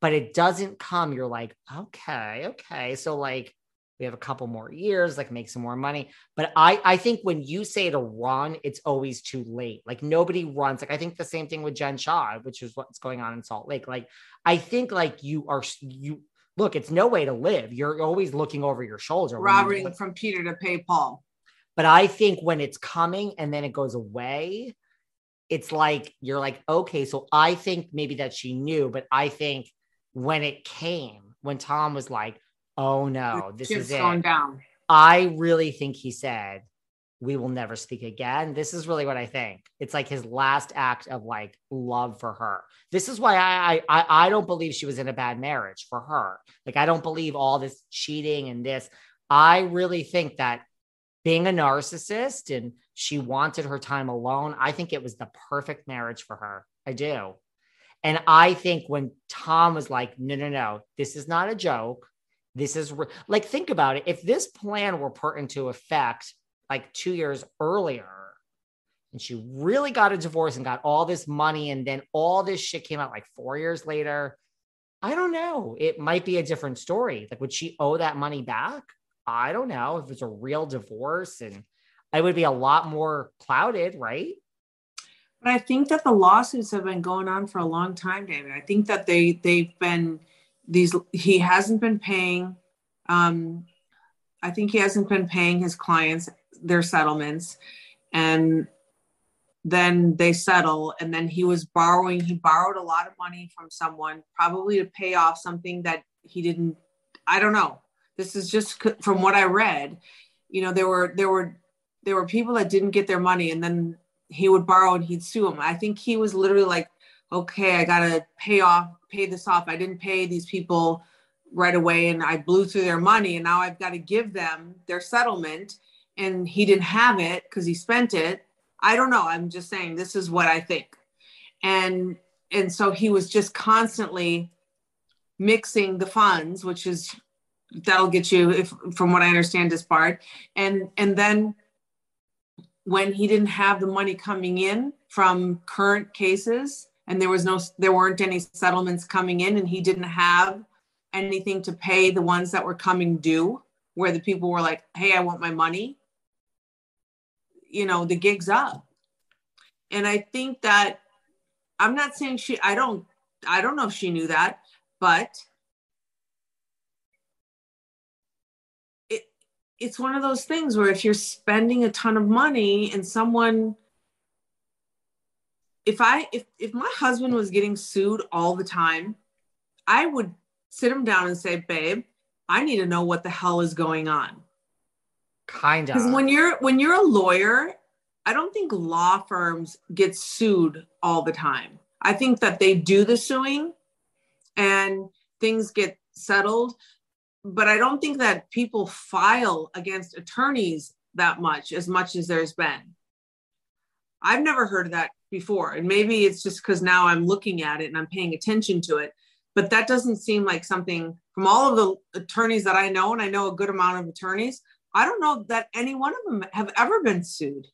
but it doesn't come. You're like, okay, okay. So like we have a couple more years, like make some more money. But I, I think when you say to run, it's always too late. Like nobody runs. Like I think the same thing with Jen Shah which is what's going on in Salt Lake. Like I think like you are you look, it's no way to live. You're always looking over your shoulder. Robbing from Peter to pay Paul. But I think when it's coming and then it goes away, it's like you're like, okay, so I think maybe that she knew, but I think when it came, when Tom was like, oh no, this is it. Going down. I really think he said, we will never speak again. This is really what I think. It's like his last act of like love for her. This is why I I I don't believe she was in a bad marriage for her. Like I don't believe all this cheating and this. I really think that being a narcissist and she wanted her time alone, I think it was the perfect marriage for her. I do. And I think when Tom was like, no, no, no, this is not a joke. This is re-. like, think about it. If this plan were put into effect like two years earlier, and she really got a divorce and got all this money, and then all this shit came out like four years later, I don't know. It might be a different story. Like, would she owe that money back? I don't know if it's a real divorce and I would be a lot more clouded, right? But I think that the lawsuits have been going on for a long time, David. I think that they they've been these he hasn't been paying um I think he hasn't been paying his clients their settlements and then they settle and then he was borrowing he borrowed a lot of money from someone probably to pay off something that he didn't I don't know this is just from what I read. You know, there were there were there were people that didn't get their money, and then he would borrow and he'd sue them. I think he was literally like, "Okay, I gotta pay off, pay this off. I didn't pay these people right away, and I blew through their money, and now I've got to give them their settlement." And he didn't have it because he spent it. I don't know. I'm just saying this is what I think, and and so he was just constantly mixing the funds, which is that'll get you if from what i understand disbarred and and then when he didn't have the money coming in from current cases and there was no there weren't any settlements coming in and he didn't have anything to pay the ones that were coming due where the people were like hey i want my money. You know the gig's up. And i think that i'm not saying she i don't i don't know if she knew that but it it's one of those things where if you're spending a ton of money and someone if i if if my husband was getting sued all the time i would sit him down and say babe i need to know what the hell is going on. Kind of because when you're when you're a lawyer i don't think law firms get sued all the time. I think that they do the suing and things get settled but I don't think that people file against attorneys that much as much as there's been. I've never heard of that before. And maybe it's just because now I'm looking at it and I'm paying attention to it. But that doesn't seem like something from all of the attorneys that I know, and I know a good amount of attorneys, I don't know that any one of them have ever been sued.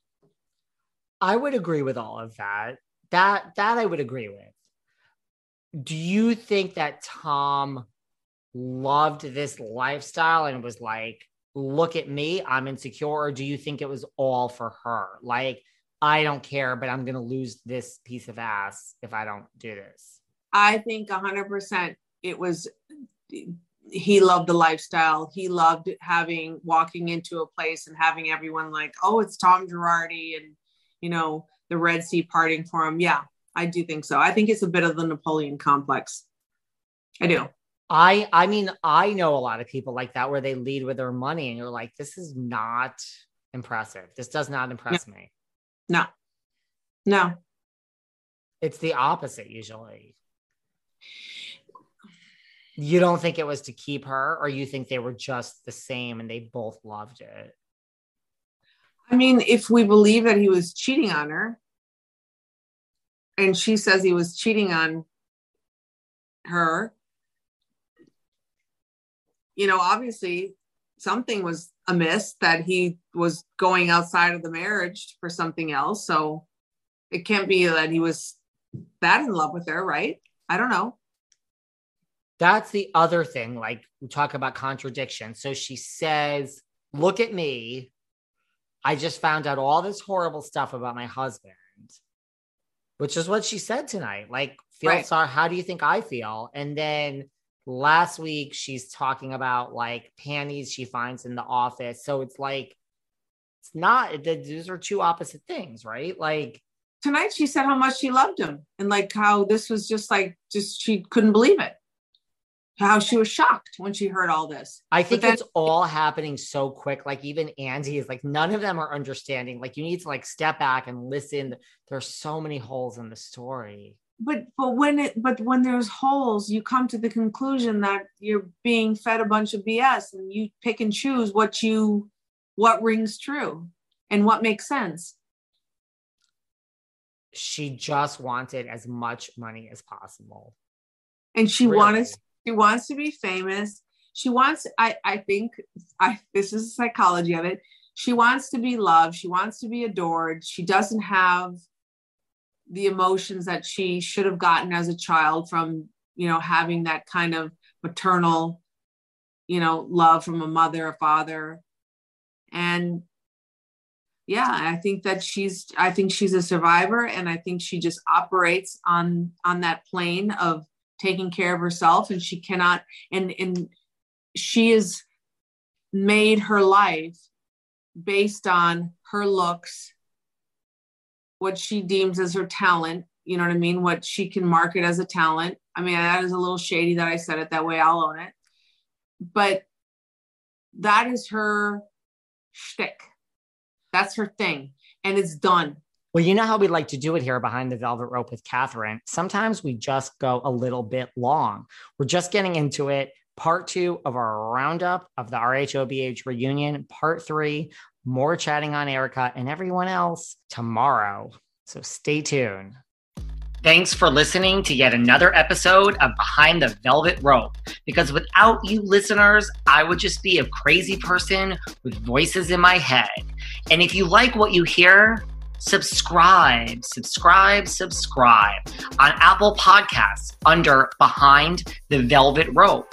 I would agree with all of that. That that I would agree with. Do you think that Tom loved this lifestyle and was like, look at me, I'm insecure? Or do you think it was all for her? Like, I don't care, but I'm going to lose this piece of ass if I don't do this. I think 100% it was, he loved the lifestyle. He loved having, walking into a place and having everyone like, oh, it's Tom Girardi and, you know, the Red Sea parting for him. Yeah, I do think so. I think it's a bit of the Napoleon complex. I do. I I mean, I know a lot of people like that where they lead with their money and you're like, this is not impressive. This does not impress no. me. No. No. It's the opposite usually. You don't think it was to keep her, or you think they were just the same and they both loved it? I mean, if we believe that he was cheating on her, and she says he was cheating on her, you know, obviously something was amiss that he was going outside of the marriage for something else. So it can't be that he was that in love with her, right? I don't know. That's the other thing. Like we talk about contradiction. So she says, Look at me. I just found out all this horrible stuff about my husband, which is what she said tonight. Like, feel Right. sorry. How do you think I feel? And then last week, she's talking about like panties she finds in the office. So it's like, it's not, th- those are two opposite things, right? Like, Tonight she said how much she loved him and like how this was just like just she couldn't believe it. How she was shocked when she heard all this. I think then- it's all happening so quick. Like even Andy is like, none of them are understanding. Like you need to like step back and listen. There's so many holes in the story. But but when it but when there's holes, you come to the conclusion that you're being fed a bunch of BS and you pick and choose what you what rings true and what makes sense. She just wanted as much money as possible. And she Really. wanted she wants to be famous. She wants I I think I this is the psychology of it. She wants to be loved, she wants to be adored. She doesn't have the emotions that she should have gotten as a child from, you know, having that kind of maternal you know, love from a mother, a father. And yeah, I think that she's I think she's a survivor and I think she just operates on on that plane of taking care of herself and she cannot and and she has made her life based on her looks what she deems as her talent you know what i mean what she can market as a talent i mean that is a little shady that i said it that way i'll own it but that is her shtick that's her thing and it's done Well, you know how we like to do it here behind the velvet rope with Kathryn. Sometimes we just go a little bit long. We're just getting into it. Part two of our roundup of the RHOBH reunion. Part three, more chatting on Erika and everyone else tomorrow. So stay tuned. Thanks for listening to yet another episode of Behind the Velvet Rope. Because without you listeners, I would just be a crazy person with voices in my head. And if you like what you hear, subscribe, subscribe, subscribe on Apple Podcasts under Behind the Velvet Rope.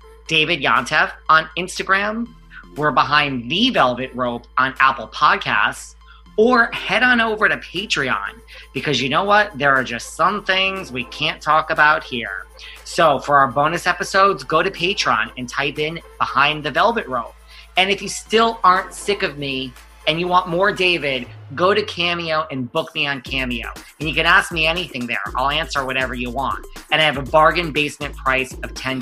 David Yontef on Instagram. We're behind the Velvet Rope on Apple Podcasts. Or head on over to Patreon because you know what? There are just some things we can't talk about here. So for our bonus episodes, go to Patreon and type in Behind the Velvet Rope. And if you still aren't sick of me and you want more David, go to Cameo and book me on Cameo. And you can ask me anything there. I'll answer whatever you want. And I have a bargain basement price of $10.